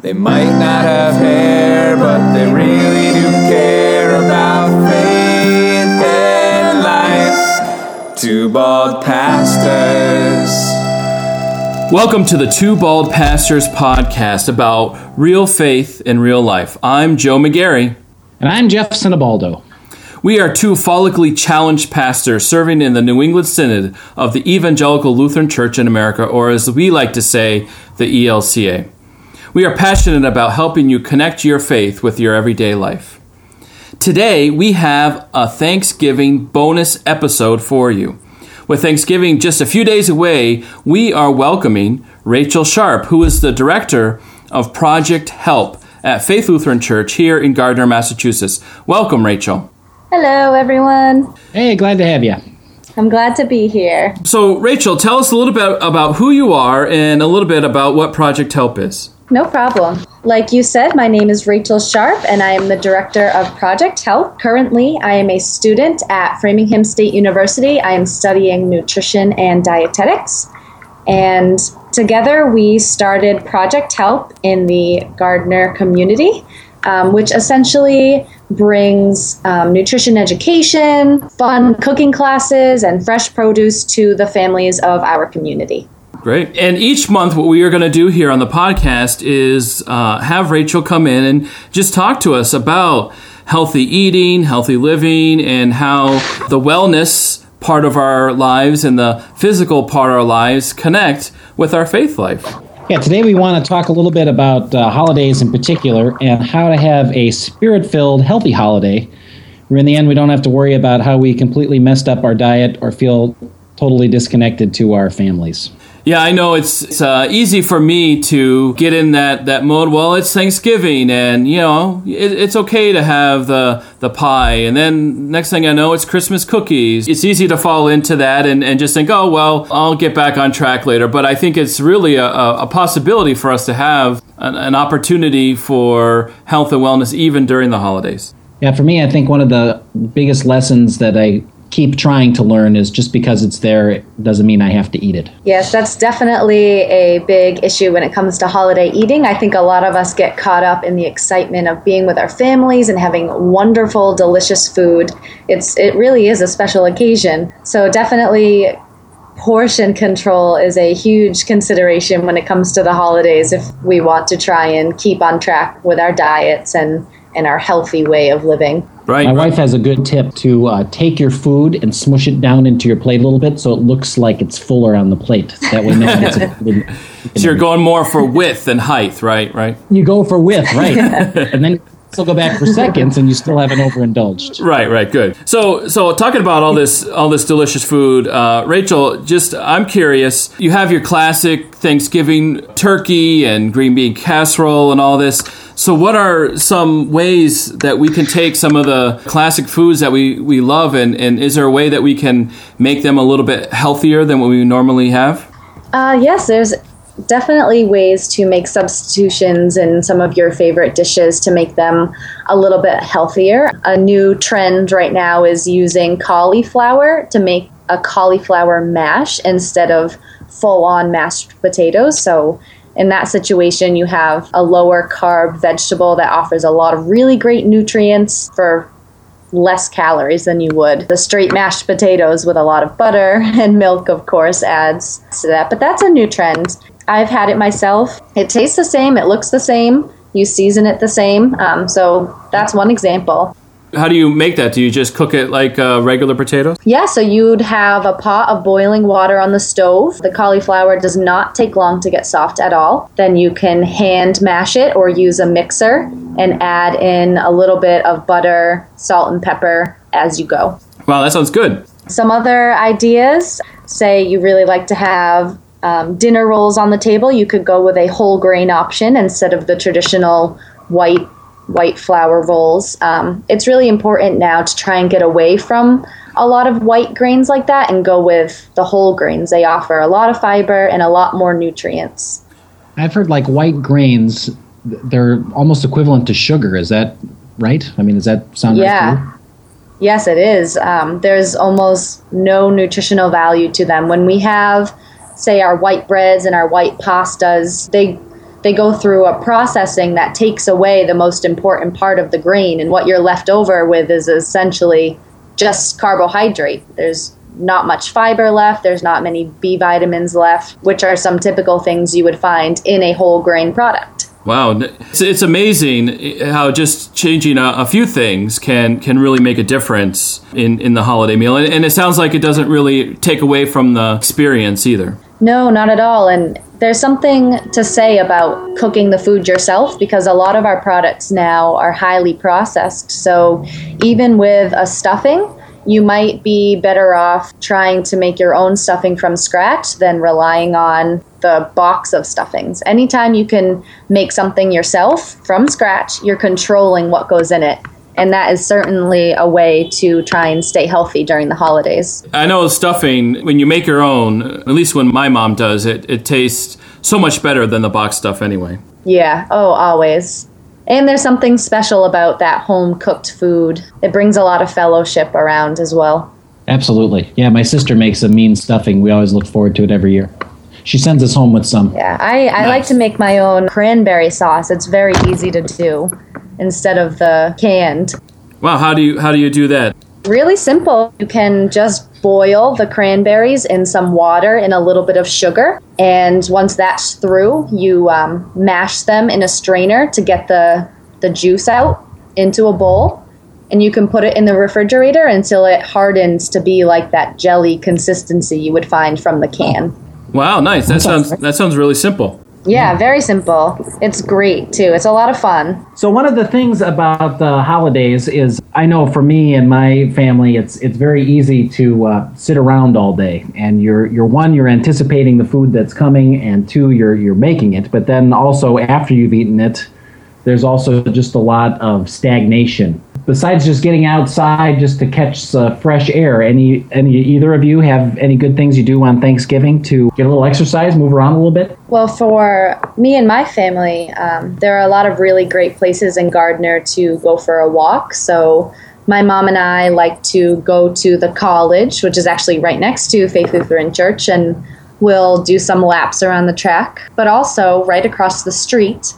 They might not have hair, but they really do care about faith and life. Two bald pastors. Welcome to the Two Bald Pastors podcast about real faith in real life. I'm Joe McGarry. And I'm Jeff Sinibaldo. We are two follically challenged pastors serving in the New England Synod of the Evangelical Lutheran Church in America, or as we like to say, the ELCA. We are passionate about helping you connect your faith with your everyday life. Today, we have a Thanksgiving bonus episode for you. With Thanksgiving just a few days away, we are welcoming Rachel Sharp, who is the director of Project Help at Faith Lutheran Church here in Gardner, Massachusetts. Welcome, Rachel. Hello, everyone. Hey, glad to have you. I'm glad to be here. So, Rachel, tell us a little bit about who you are and a little bit about what Project Help is. No problem. Like you said, my name is Rachel Sharp, and I am the director of Project Help. Currently, I am a student at Framingham State University. I am studying nutrition and dietetics. And together, we started Project Help in the Gardner community, um, which essentially brings um, nutrition education, fun cooking classes, and fresh produce to the families of our community. Great. And each month, what we are going to do here on the podcast is uh, have Rachel come in and just talk to us about healthy eating, healthy living, and how the wellness part of our lives and the physical part of our lives connect with our faith life. Yeah, today we want to talk a little bit about uh, holidays in particular and how to have a spirit filled, healthy holiday where in the end we don't have to worry about how we completely messed up our diet or feel totally disconnected to our families. Yeah, I know it's, it's uh, easy for me to get in that, that mode. Well, it's Thanksgiving, and you know it, it's okay to have the the pie, and then next thing I know, it's Christmas cookies. It's easy to fall into that and, and just think, oh well, I'll get back on track later. But I think it's really a, a possibility for us to have an, an opportunity for health and wellness even during the holidays. Yeah, for me, I think one of the biggest lessons that I keep trying to learn is just because it's there it doesn't mean I have to eat it. Yes, that's definitely a big issue when it comes to holiday eating. I think a lot of us get caught up in the excitement of being with our families and having wonderful, delicious food. It's it really is a special occasion. So definitely portion control is a huge consideration when it comes to the holidays if we want to try and keep on track with our diets and and our healthy way of living. Right. My wife has a good tip to uh, take your food and smush it down into your plate a little bit so it looks like it's fuller on the plate. That way, no one gets it. So you're going more for width than height, right? Right. You go for width, right? and then still go back for seconds and you still haven't overindulged. Right, right, good. So, so talking about all this, all this delicious food, uh, Rachel, just I'm curious. You have your classic Thanksgiving turkey and green bean casserole and all this. So, what are some ways that we can take some of the classic foods that we, we love, and, and is there a way that we can make them a little bit healthier than what we normally have? Uh, yes, there's definitely ways to make substitutions in some of your favorite dishes to make them a little bit healthier. A new trend right now is using cauliflower to make a cauliflower mash instead of full on mashed potatoes. So, in that situation, you have a lower carb vegetable that offers a lot of really great nutrients for less calories than you would. The straight mashed potatoes with a lot of butter and milk, of course, adds to that. But that's a new trend. I've had it myself. It tastes the same, it looks the same, you season it the same. Um, so that's one example. How do you make that? Do you just cook it like uh, regular potatoes? Yeah, so you'd have a pot of boiling water on the stove. The cauliflower does not take long to get soft at all. Then you can hand mash it or use a mixer and add in a little bit of butter, salt, and pepper as you go. Wow, that sounds good. Some other ideas say you really like to have um, dinner rolls on the table. You could go with a whole grain option instead of the traditional white white flour rolls. Um, it's really important now to try and get away from a lot of white grains like that and go with the whole grains. They offer a lot of fiber and a lot more nutrients. I've heard like white grains, they're almost equivalent to sugar. Is that right? I mean, does that sound yeah. right? Yes, it is. Um, there's almost no nutritional value to them. When we have, say, our white breads and our white pastas, they they go through a processing that takes away the most important part of the grain, and what you're left over with is essentially just carbohydrate. There's not much fiber left, there's not many B vitamins left, which are some typical things you would find in a whole grain product. Wow, it's, it's amazing eh, how just changing a, a, few things can can really make a difference in, in the holiday meal, and, and it sounds like it doesn't really take away from the experience either. No, not at all. And there's something to say about cooking the food yourself because a lot of our products now are highly processed. So even with a stuffing, you might be better off trying to make your own stuffing from scratch than relying on the box of stuffings. Anytime you can make something yourself from scratch, you're controlling what goes in it. And that is certainly a way to try and stay healthy during the holidays. I know stuffing, when you make your own, at least when my mom does it, it tastes so much better than the box stuff anyway. Yeah, oh, always. And there's something special about that home cooked food. It brings a lot of fellowship around as well. Absolutely. Yeah, my sister makes a mean stuffing. We always look forward to it every year. She sends us home with some. Yeah, I, I nice. like to make my own cranberry sauce. It's very easy to do instead of the canned. Wow, how do you how do you do that? Really simple. You can just boil the cranberries in some water and a little bit of sugar. And once that's through, you um, mash them in a strainer to get the, the juice out into a bowl. And you can put it in the refrigerator until it hardens to be like that jelly consistency you would find from the can. Wow, nice. That sounds that sounds really simple. Yeah, very simple. It's great too. It's a lot of fun. So one of the things about the holidays is I know for me and my family it's it's very easy to uh, sit around all day and you're you're one you're anticipating the food that's coming and two you're you're making it but then also after you've eaten it there's also just a lot of stagnation besides just getting outside just to catch uh, fresh air, any any either of you have any good things you do on Thanksgiving to get a little exercise, move around a little bit? Well, for me and my family, um, there are a lot of really great places in Gardner to go for a walk. So. My mom and I like to go to the college, which is actually right next to Faith Lutheran Church, and we'll do some laps around the track. But also, right across the street,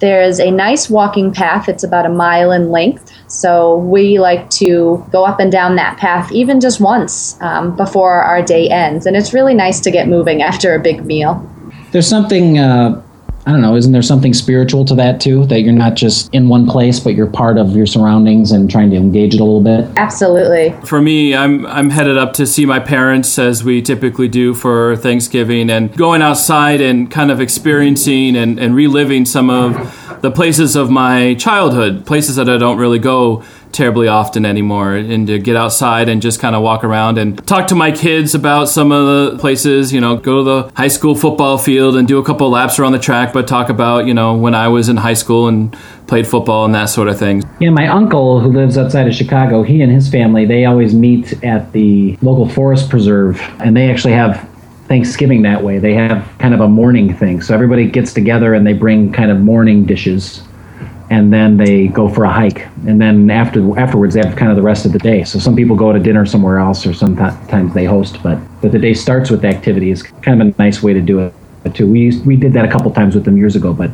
there's a nice walking path. It's about a mile in length. So we like to go up and down that path even just once um, before our day ends. And it's really nice to get moving after a big meal. There's something, uh, I don't know, isn't there something spiritual to that too? That you're not just in one place, but you're part of your surroundings and trying to engage it a little bit? Absolutely. For me, I'm, I'm headed up to see my parents as we typically do for Thanksgiving and going outside and kind of experiencing and, and reliving some of the places of my childhood, places that I don't really go terribly often anymore, and to get outside and just kind of walk around and talk to my kids about some of the places, you know, go to the high school football field and do a couple laps around the track, but talk about, you know, when I was in high school and played football and that sort of thing. Yeah, my uncle who lives outside of Chicago, he and his family, they always meet at the local forest preserve, and they actually have Thanksgiving that way. They have kind of a morning thing. So everybody gets together and they bring kind of morning dishes and then they go for a hike. And then after afterwards they have kind of the rest of the day. So some people go to dinner somewhere else or sometimes they host, but but the day starts with activities. Kind of a nice way to do it too. We used, we did that a couple times with them years ago, but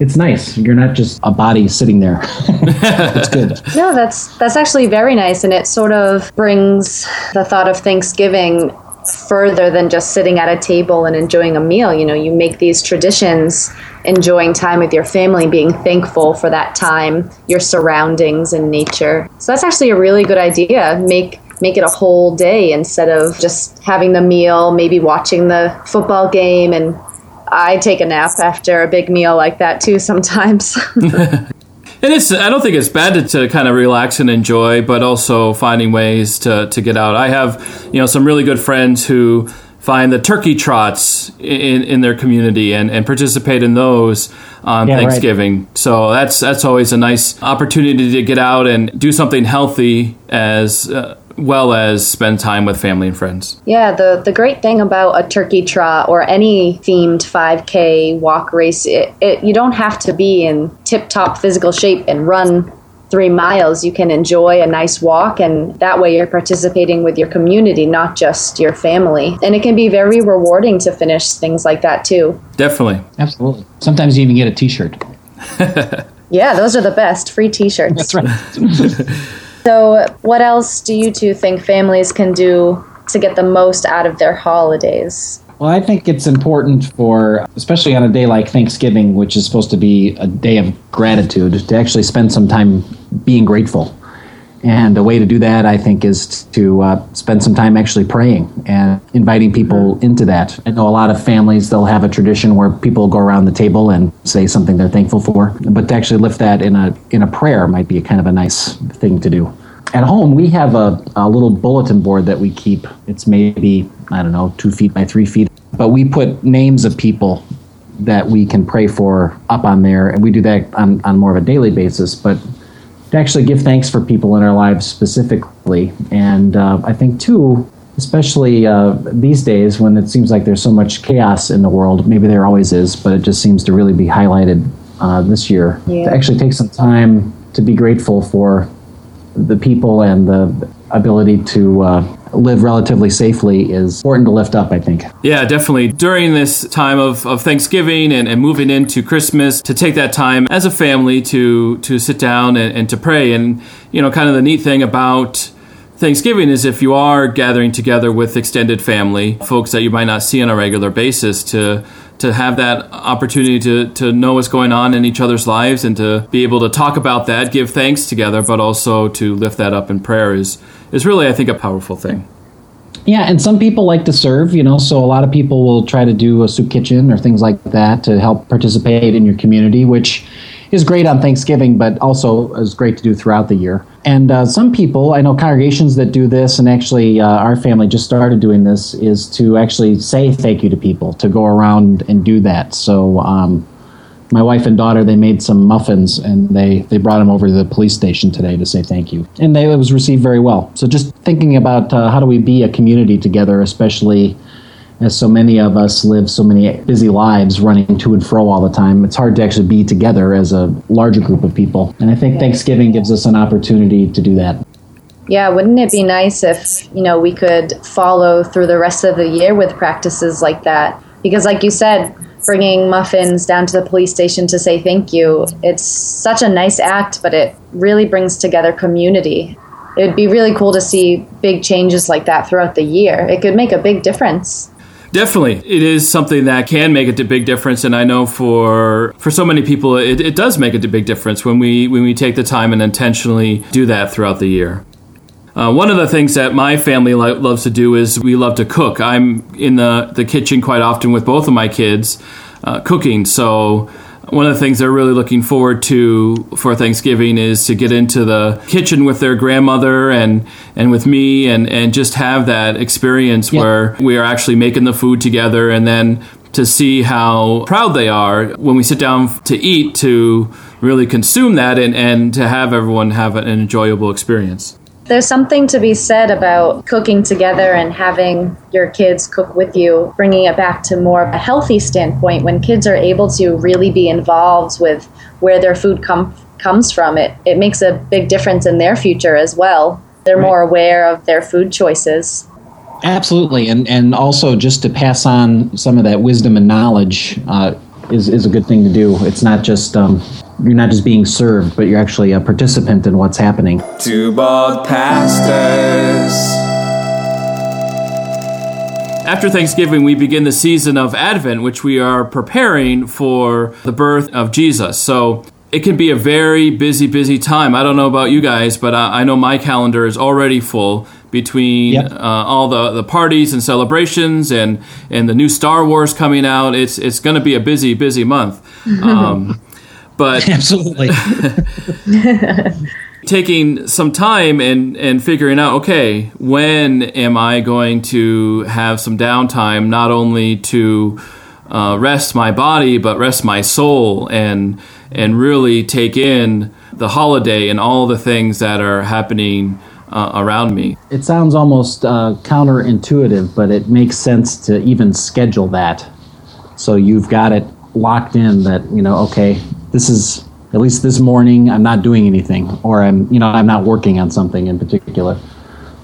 it's nice. You're not just a body sitting there. it's good. No, that's that's actually very nice, and it sort of brings the thought of Thanksgiving further than just sitting at a table and enjoying a meal. You know, you make these traditions, enjoying time with your family, being thankful for that time, your surroundings and nature. So that's actually a really good idea. Make make it a whole day instead of just having the meal, maybe watching the football game and I take a nap after a big meal like that too sometimes. And it's I don't think it's bad to, to, kind of relax and enjoy, but also finding ways to, to get out. I have you know some really good friends who find the turkey trots in, in their community and, and participate in those on yeah, Thanksgiving. Right. So that's that's always a nice opportunity to get out and do something healthy as uh, well as spend time with family and friends. Yeah, the, the great thing about a turkey trot or any themed 5K walk race, it, it, you don't have to be in tip top physical shape and run three miles, you can enjoy a nice walk, and that way you're participating with your community, not just your family. And it can be very rewarding to finish things like that too. Definitely. Absolutely. Sometimes you even get a t shirt. yeah, those are the best free t shirts. That's right. so, what else do you two think families can do to get the most out of their holidays? Well, I think it's important for, especially on a day like Thanksgiving, which is supposed to be a day of gratitude, to actually spend some time being grateful. And a way to do that, I think, is to uh, spend some time actually praying and inviting people into that. I know a lot of families, they'll have a tradition where people go around the table and say something they're thankful for. But to actually lift that in a, in a prayer might be a kind of a nice thing to do. At home, we have a, a little bulletin board that we keep. It's maybe, I don't know, two feet by three feet. But we put names of people that we can pray for up on there, and we do that on, on more of a daily basis. But to actually give thanks for people in our lives specifically. And uh, I think, too, especially uh, these days when it seems like there's so much chaos in the world, maybe there always is, but it just seems to really be highlighted uh, this year, yeah. to actually take some time to be grateful for the people and the ability to uh, live relatively safely is important to lift up, I think. Yeah, definitely. During this time of, of Thanksgiving and, and moving into Christmas, to take that time as a family to, to sit down and, and to pray. And, you know, kind of the neat thing about Thanksgiving is if you are gathering together with extended family, folks that you might not see on a regular basis, to to have that opportunity to, to know what's going on in each other's lives and to be able to talk about that, give thanks together, but also to lift that up in prayer is, is really, I think, a powerful thing. Yeah, and some people like to serve, you know, so a lot of people will try to do a soup kitchen or things like that to help participate in your community, which is great on Thanksgiving, but also is great to do throughout the year. And uh, some people, I know congregations that do this, and actually uh, our family just started doing this, is to actually say thank you to people, to go around and do that. So um, my wife and daughter, they made some muffins, and they, they brought them over to the police station today to say thank you. And they, it was received very well. So just thinking about uh, how do we be a community together, especially as so many of us live so many busy lives running to and fro all the time, it's hard to actually be together as a larger group of people. And I think Thanksgiving gives us an opportunity to do that. Yeah, wouldn't it be nice if, you know, we could follow through the rest of the year with practices like that? Because like you said, bringing muffins down to the police station to say thank you, it's such a nice act, but it really brings together community. It would be really cool to see big changes like that throughout the year. It could make a big difference. Definitely, it is something that can make a big difference, and I know for for so many people, it, it does make a big difference when we when we take the time and intentionally do that throughout the year. Uh, one of the things that my family lo- loves to do is we love to cook. I'm in the, the kitchen quite often with both of my kids uh, cooking. So one of the things they're really looking forward to for Thanksgiving is to get into the kitchen with their grandmother and and with me and and just have that experience where we are actually making the food together and then to see how proud they are when we sit down to eat to really consume that and, and to have everyone have an enjoyable experience. There's something to be said about cooking together and having your kids cook with you, bringing it back to more of a healthy standpoint when kids are able to really be involved with where their food com- comes from. It, it makes a big difference in their future as well. They're right. more aware of their food choices. Absolutely, and and also just to pass on some of that wisdom and knowledge uh, is is a good thing to do. It's not just um, you're not just being served, but you're actually a participant in what's happening. Two bald pastors. After Thanksgiving, we begin the season of Advent, which we are preparing for the birth of Jesus. So it can be a very busy, busy time. I don't know about you guys, but I, know my calendar is already full between yep. uh, all the, the parties and celebrations and, and the new Star Wars coming out. It's it's going to be a busy, busy month. Um, but absolutely taking some time and and figuring out okay when am i going to have some downtime not only to uh, rest my body but rest my soul and and really take in the holiday and all the things that are happening uh, around me. It sounds almost uh, counterintuitive, but it makes sense to even schedule that. So you've got it locked in that, you know, okay, this is at least this morning I'm not doing anything, or I'm you know I'm not working on something in particular,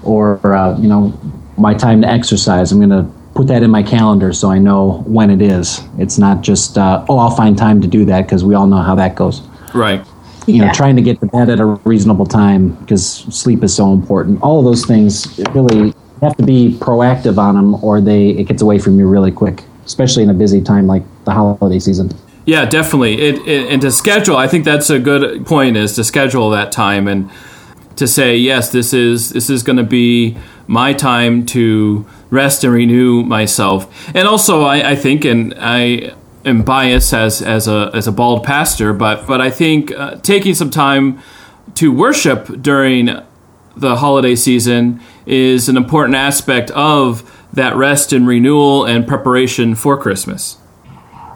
or uh, you know my time to exercise. I'm going to put that in my calendar so I know when it is. It's not just uh, oh I'll find time to do that because we all know how that goes. Right. You know, Yeah. trying to get to bed at a reasonable time because sleep is so important. All of those things really have to be proactive on them, or they it gets away from you really quick, especially in a busy time like the holiday season. Yeah, definitely. It, it, and to schedule, I think that's a good point. Is to schedule that time and to say yes, this is this is going to be my time to rest and renew myself. And also, I, I think, and I am biased as as a as a bald pastor, but but I think uh, taking some time to worship during the holiday season is an important aspect of that rest and renewal and preparation for Christmas.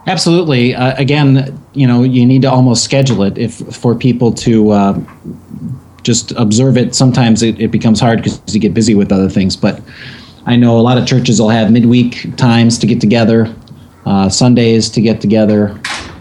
Absolutely. Uh, again, you know, you need to almost schedule it if for people to uh, just observe it. Sometimes it, it becomes hard because you get busy with other things. But I know a lot of churches will have midweek times to get together, uh, Sundays to get together.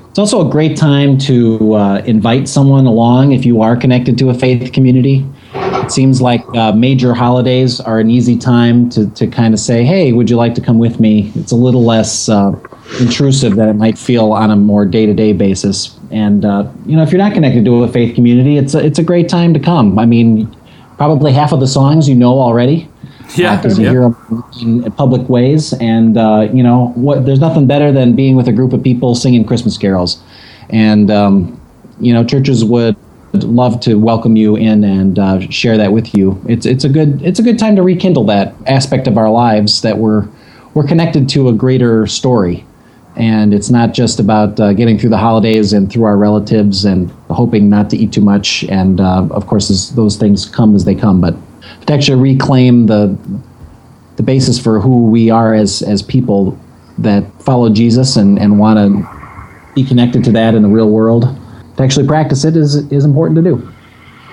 It's also a great time to uh, invite someone along if you are connected to a faith community. It seems like uh, major holidays are an easy time to, to kind of say, hey, would you like to come with me? It's a little less uh, intrusive that it might feel on a more day to day basis. And, uh, you know, if you're not connected to a faith community, it's a, it's a great time to come. I mean, probably half of the songs you know already Yeah, because you yeah. hear them in public ways. And uh, you know, what? There's nothing better than being with a group of people singing Christmas carols. And um, you know, churches would love to welcome you in and uh, share that with you. It's it's a good it's a good time to rekindle that aspect of our lives that we're we're connected to a greater story. And it's not just about uh, getting through the holidays and through our relatives and hoping not to eat too much. And uh, of course, those things come as they come, but to actually reclaim the the basis for who we are as as people that follow Jesus and, and want to be connected to that in the real world. To actually practice it is is important to do.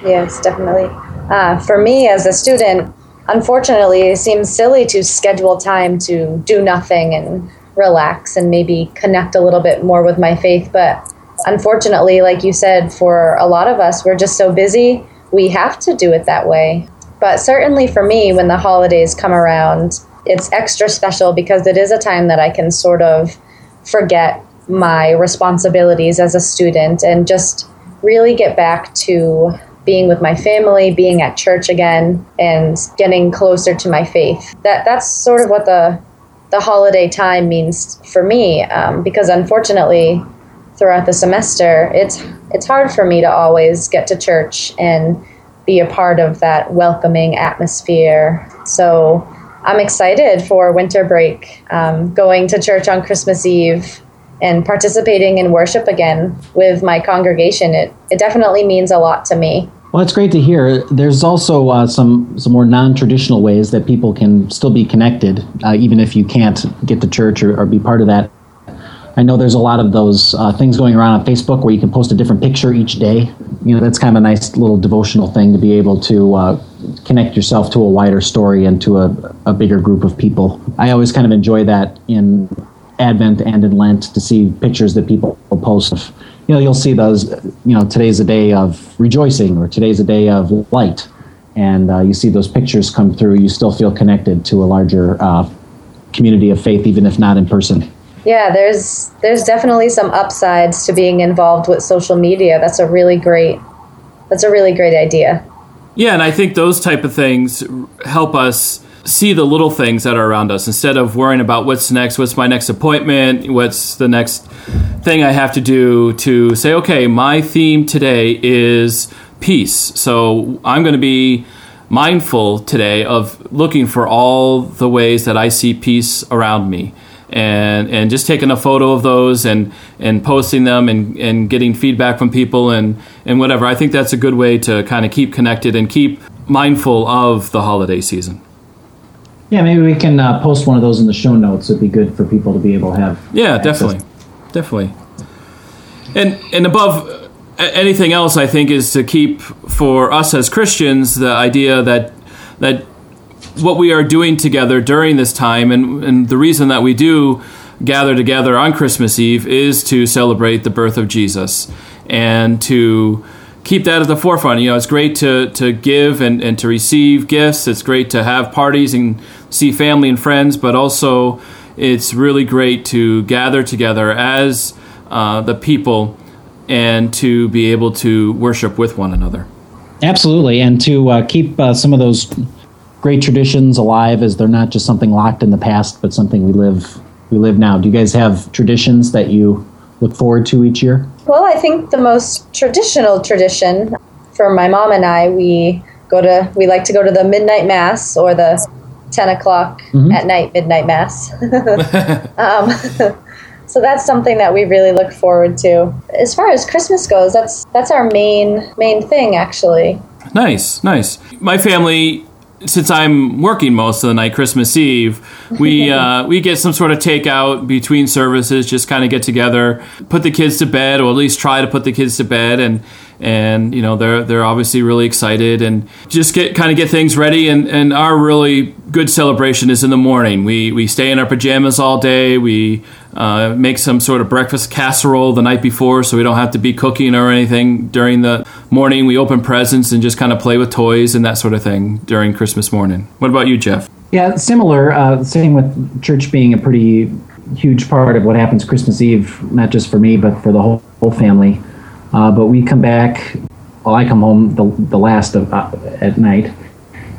Yes, definitely. Uh, for me as a student, unfortunately, it seems silly to schedule time to do nothing and relax and maybe connect a little bit more with my faith. But unfortunately, like you said, for a lot of us, we're just so busy, we have to do it that way. But certainly for me, when the holidays come around, it's extra special because it is a time that I can sort of forget my responsibilities as a student and just really get back to being with my family, being at church again, and getting closer to my faith. That that's sort of what the the holiday time means for me, um, because unfortunately, throughout the semester, it's it's hard for me to always get to church and be a part of that welcoming atmosphere. So I'm excited for winter break, um, going to church on Christmas Eve and participating in worship again with my congregation. It, it definitely means a lot to me. Well, it's great to hear. There's also uh, some some more non-traditional ways that people can still be connected, uh, even if you can't get to church or, or be part of that. I know there's a lot of those uh, things going around on Facebook where you can post a different picture each day. You know, that's kind of a nice little devotional thing to be able to uh, connect yourself to a wider story and to a, a bigger group of people. I always kind of enjoy that in Advent and in Lent to see pictures that people post. Of, you know, you'll see those. You know, today's a day of rejoicing, or today's a day of light, and uh, you see those pictures come through. You still feel connected to a larger uh, community of faith, even if not in person. Yeah, there's there's definitely some upsides to being involved with social media. That's a really great that's a really great idea. Yeah, and I think those type of things help us see the little things that are around us instead of worrying about what's next, what's my next appointment, what's the next thing I have to do to say, okay, my theme today is peace. So I'm going to be mindful today of looking for all the ways that I see peace around me. And, and just taking a photo of those and, and posting them and, and getting feedback from people and, and whatever. I think that's a good way to kind of keep connected and keep mindful of the holiday season. Yeah, maybe we can uh, post one of those in the show notes. It'd be good for people to be able to have. Yeah, access. definitely, definitely. And and above anything else, I think is to keep for us as Christians the idea that that what we are doing together during this time, and and the reason that we do gather together on Christmas Eve is to celebrate the birth of Jesus. and to keep that at the forefront. You know, it's great to, to give and, and to receive gifts. It's great to have parties and see family and friends, but also it's really great to gather together as uh, the people and to be able to worship with one another. Absolutely, and to uh, keep uh, some of those great traditions alive, as they're not just something locked in the past, but something we live we live now. Do you guys have traditions that you look forward to each year? Well, I think the most traditional tradition for my mom and I, we go to we like to go to the midnight mass or the ten o'clock mm-hmm. at night midnight mass. um, so that's something that we really look forward to. As far as Christmas goes, that's that's our main main thing actually. Nice, nice. My family since I'm working most of the night, Christmas Eve, we uh, we get some sort of takeout between services, just kind of get together, put the kids to bed, or at least try to put the kids to bed, and and you know they're they're obviously really excited and just get kind of get things ready and and our really good celebration is in the morning. We we stay in our pajamas all day we uh, make some sort of breakfast casserole the night before so we don't have to be cooking or anything during the morning we open presents and just kind of play with toys and that sort of thing during christmas morning what about you jeff yeah similar uh, same with church being a pretty huge part of what happens christmas eve not just for me but for the whole, whole family uh, but we come back. Well, I come home the, the last of uh, at night,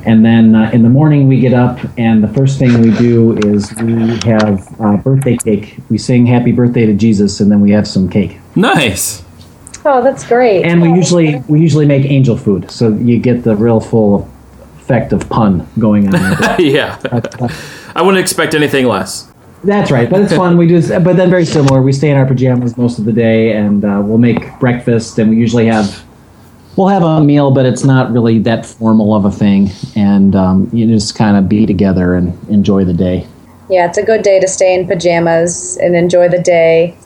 and then uh, in the morning we get up, and the first thing we do is we have uh, birthday cake. We sing "Happy Birthday to Jesus," and then we have some cake. Nice. Oh, that's great. And we usually we usually make angel food, so you get the real full effect of pun going on. yeah, I wouldn't expect anything less. That's right, but it's fun. We do, but then very similar. We stay in our pajamas most of the day, and uh, we'll make breakfast, and we usually have we'll have a meal, but it's not really that formal of a thing, and um, you just kind of be together and enjoy the day. Yeah, it's a good day to stay in pajamas and enjoy the day.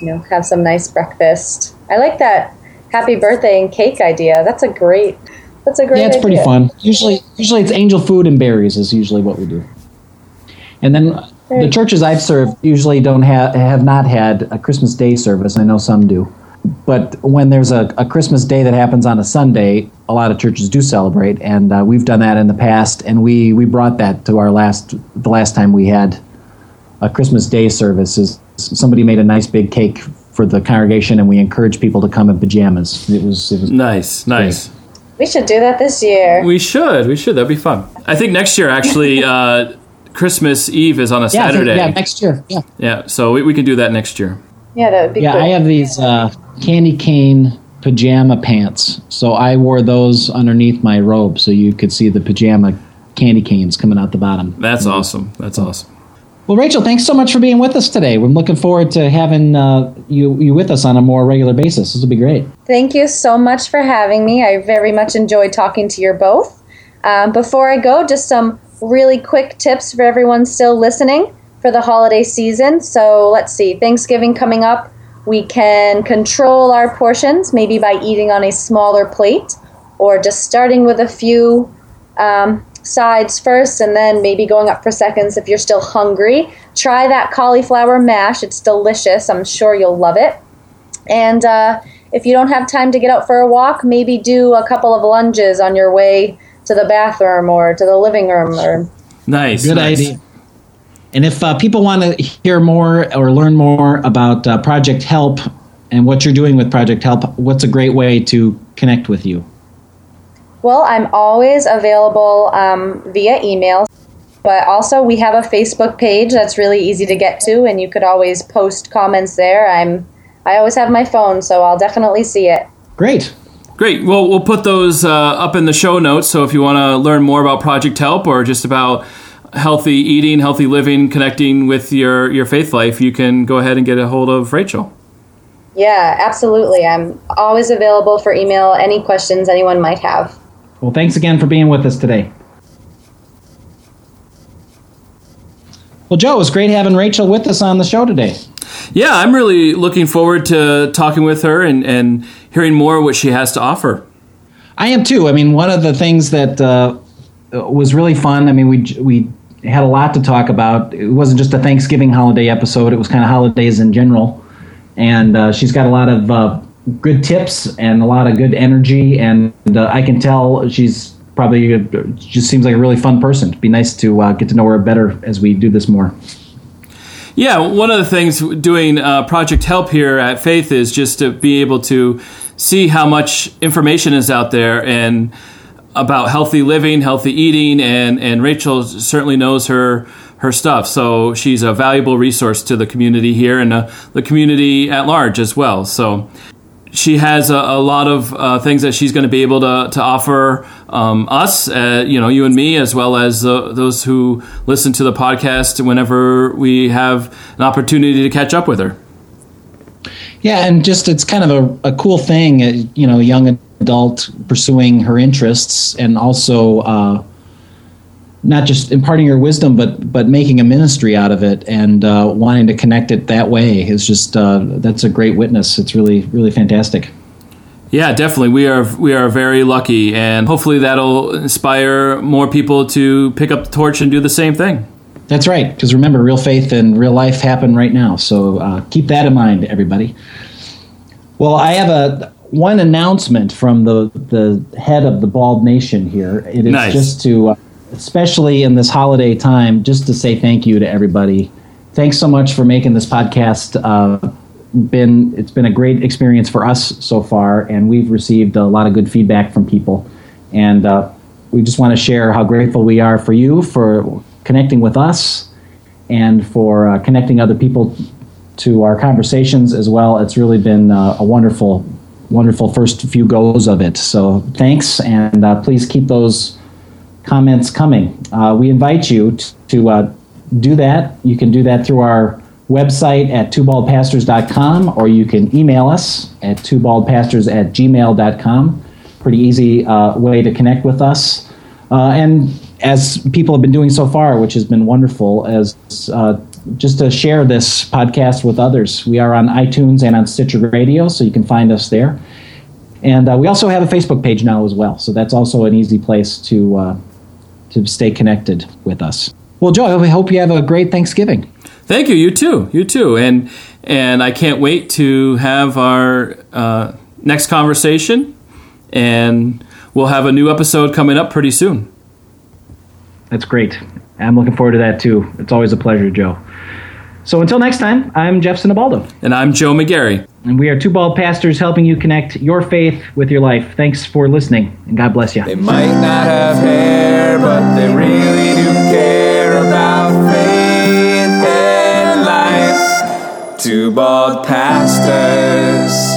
You know, have some nice breakfast. I like that happy birthday and cake idea. That's a great. That's a great. Yeah, it's idea. pretty fun. Usually, usually it's angel food and berries is usually what we do. And then the churches I've served usually don't have have not had a Christmas Day service. I know some do, but when there's a, a Christmas Day that happens on a Sunday, a lot of churches do celebrate, and uh, we've done that in the past. And we we brought that to our last the last time we had a Christmas Day service. Is somebody made a nice big cake for the congregation, and we encouraged people to come in pajamas. It was it was nice, nice. We should do that this year. We should. We should. That'd be fun. I think next year, actually, uh, Christmas Eve is on a yeah, Saturday. yeah, next year. Yeah. Yeah, so we, we can do that next year. Yeah, that would be Yeah, cool. I have these uh, candy cane pajama pants. So I wore those underneath my robe so you could see the pajama candy canes coming out the bottom. That's awesome. That's awesome. Well, Rachel, thanks so much for being with us today. We're looking forward to having uh, you you with us on a more regular basis. This will be great. Thank you so much for having me. I very much enjoyed talking to you both. Um, before I go, just some really quick tips for everyone still listening for the holiday season. So let's see, Thanksgiving coming up. We can control our portions, maybe by eating on a smaller plate or just starting with a few um, sides first and then maybe going up for seconds if you're still hungry. Try that cauliflower mash, it's delicious. I'm sure you'll love it. And uh, if you don't have time to get out for a walk, maybe do a couple of lunges on your way to the bathroom or to the living room or Nice. Good nice. idea. And if uh, people want to hear more or learn more about uh, Project Help and what you're doing with Project Help, what's a great way to connect with you? Well, I'm always available um, via email, but also we have a Facebook page that's really easy to get to, and you could always post comments there. I'm I always have my phone, so I'll definitely see it. Great. Great. Well, we'll put those uh, up in the show notes. So if you want to learn more about Project Help or just about healthy eating, healthy living, connecting with your, your faith life, you can go ahead and get a hold of Rachel. Yeah, absolutely. I'm always available for email, any questions anyone might have. Well, thanks again for being with us today. Well, Joe, it was great having Rachel with us on the show today. Yeah, I'm really looking forward to talking with her and, and hearing more what she has to offer. I am too. I mean, one of the things that uh, was really fun. I mean, we we had a lot to talk about. It wasn't just a Thanksgiving holiday episode. It was kind of holidays in general, and uh, she's got a lot of uh, good tips and a lot of good energy, and uh, I can tell she's probably just seems like a really fun person. It'd be nice to uh, get to know her better as we do this more. Yeah, one of the things doing uh, Project Help here at Faith is just to be able to see how much information is out there and about healthy living, healthy eating, and and Rachel certainly knows her her stuff. So she's a valuable resource to the community here and uh, the community at large as well. So she has a, a lot of uh, things that she's going to be able to, to offer um, us, uh, you know, you and me, as well as uh, those who listen to the podcast whenever we have an opportunity to catch up with her. Yeah, and just it's kind of a, a cool thing, uh, you know, a young adult pursuing her interests and also uh, not just imparting your wisdom, but but making a ministry out of it and uh, wanting to connect it that way is just uh, that's a great witness. It's really really fantastic. Yeah, definitely. We are we are very lucky, and hopefully that'll inspire more people to pick up the torch and do the same thing. That's right. Because remember, real faith and real life happen right now. So uh, keep that in mind, everybody. Well, I have a one announcement from the the head of the Bald Nation here. It is Nice. just to, uh, especially in this holiday time, just to say thank you to everybody. Thanks so much for making this podcast. Uh, been it's been a great experience for us so far, and we've received a lot of good feedback from people. And uh, we just want to share how grateful we are for you for connecting with us and for uh, connecting other people to our conversations as well. It's really been uh, a wonderful, wonderful first few goes of it. So thanks, and uh, please keep those comments coming. Uh, we invite you t- to uh, do that. You can do that through our website at twobaldpastors.com or you can email us at twobaldpastors at gmail.com. Pretty easy uh, way to connect with us. Uh, and as people have been doing so far, which has been wonderful, as uh, just to share this podcast with others. We are on iTunes and on Stitcher Radio, so you can find us there. And uh, we also have a Facebook page now as well, so that's also an easy place to uh, to stay connected with us. Well, Joe, I hope you have a great Thanksgiving. Thank you. You too. You too. And and I can't wait to have our uh, next conversation, and we'll have a new episode coming up pretty soon. That's great. I'm looking forward to that too. It's always a pleasure, Joe. So until next time, I'm Jeff Sinibaldo, And I'm Joe McGarry. and we are two bald pastors helping you connect your faith with your life. Thanks for listening, and God bless you. They might not have hair, but they really do care about faith and life. Two bald pastors.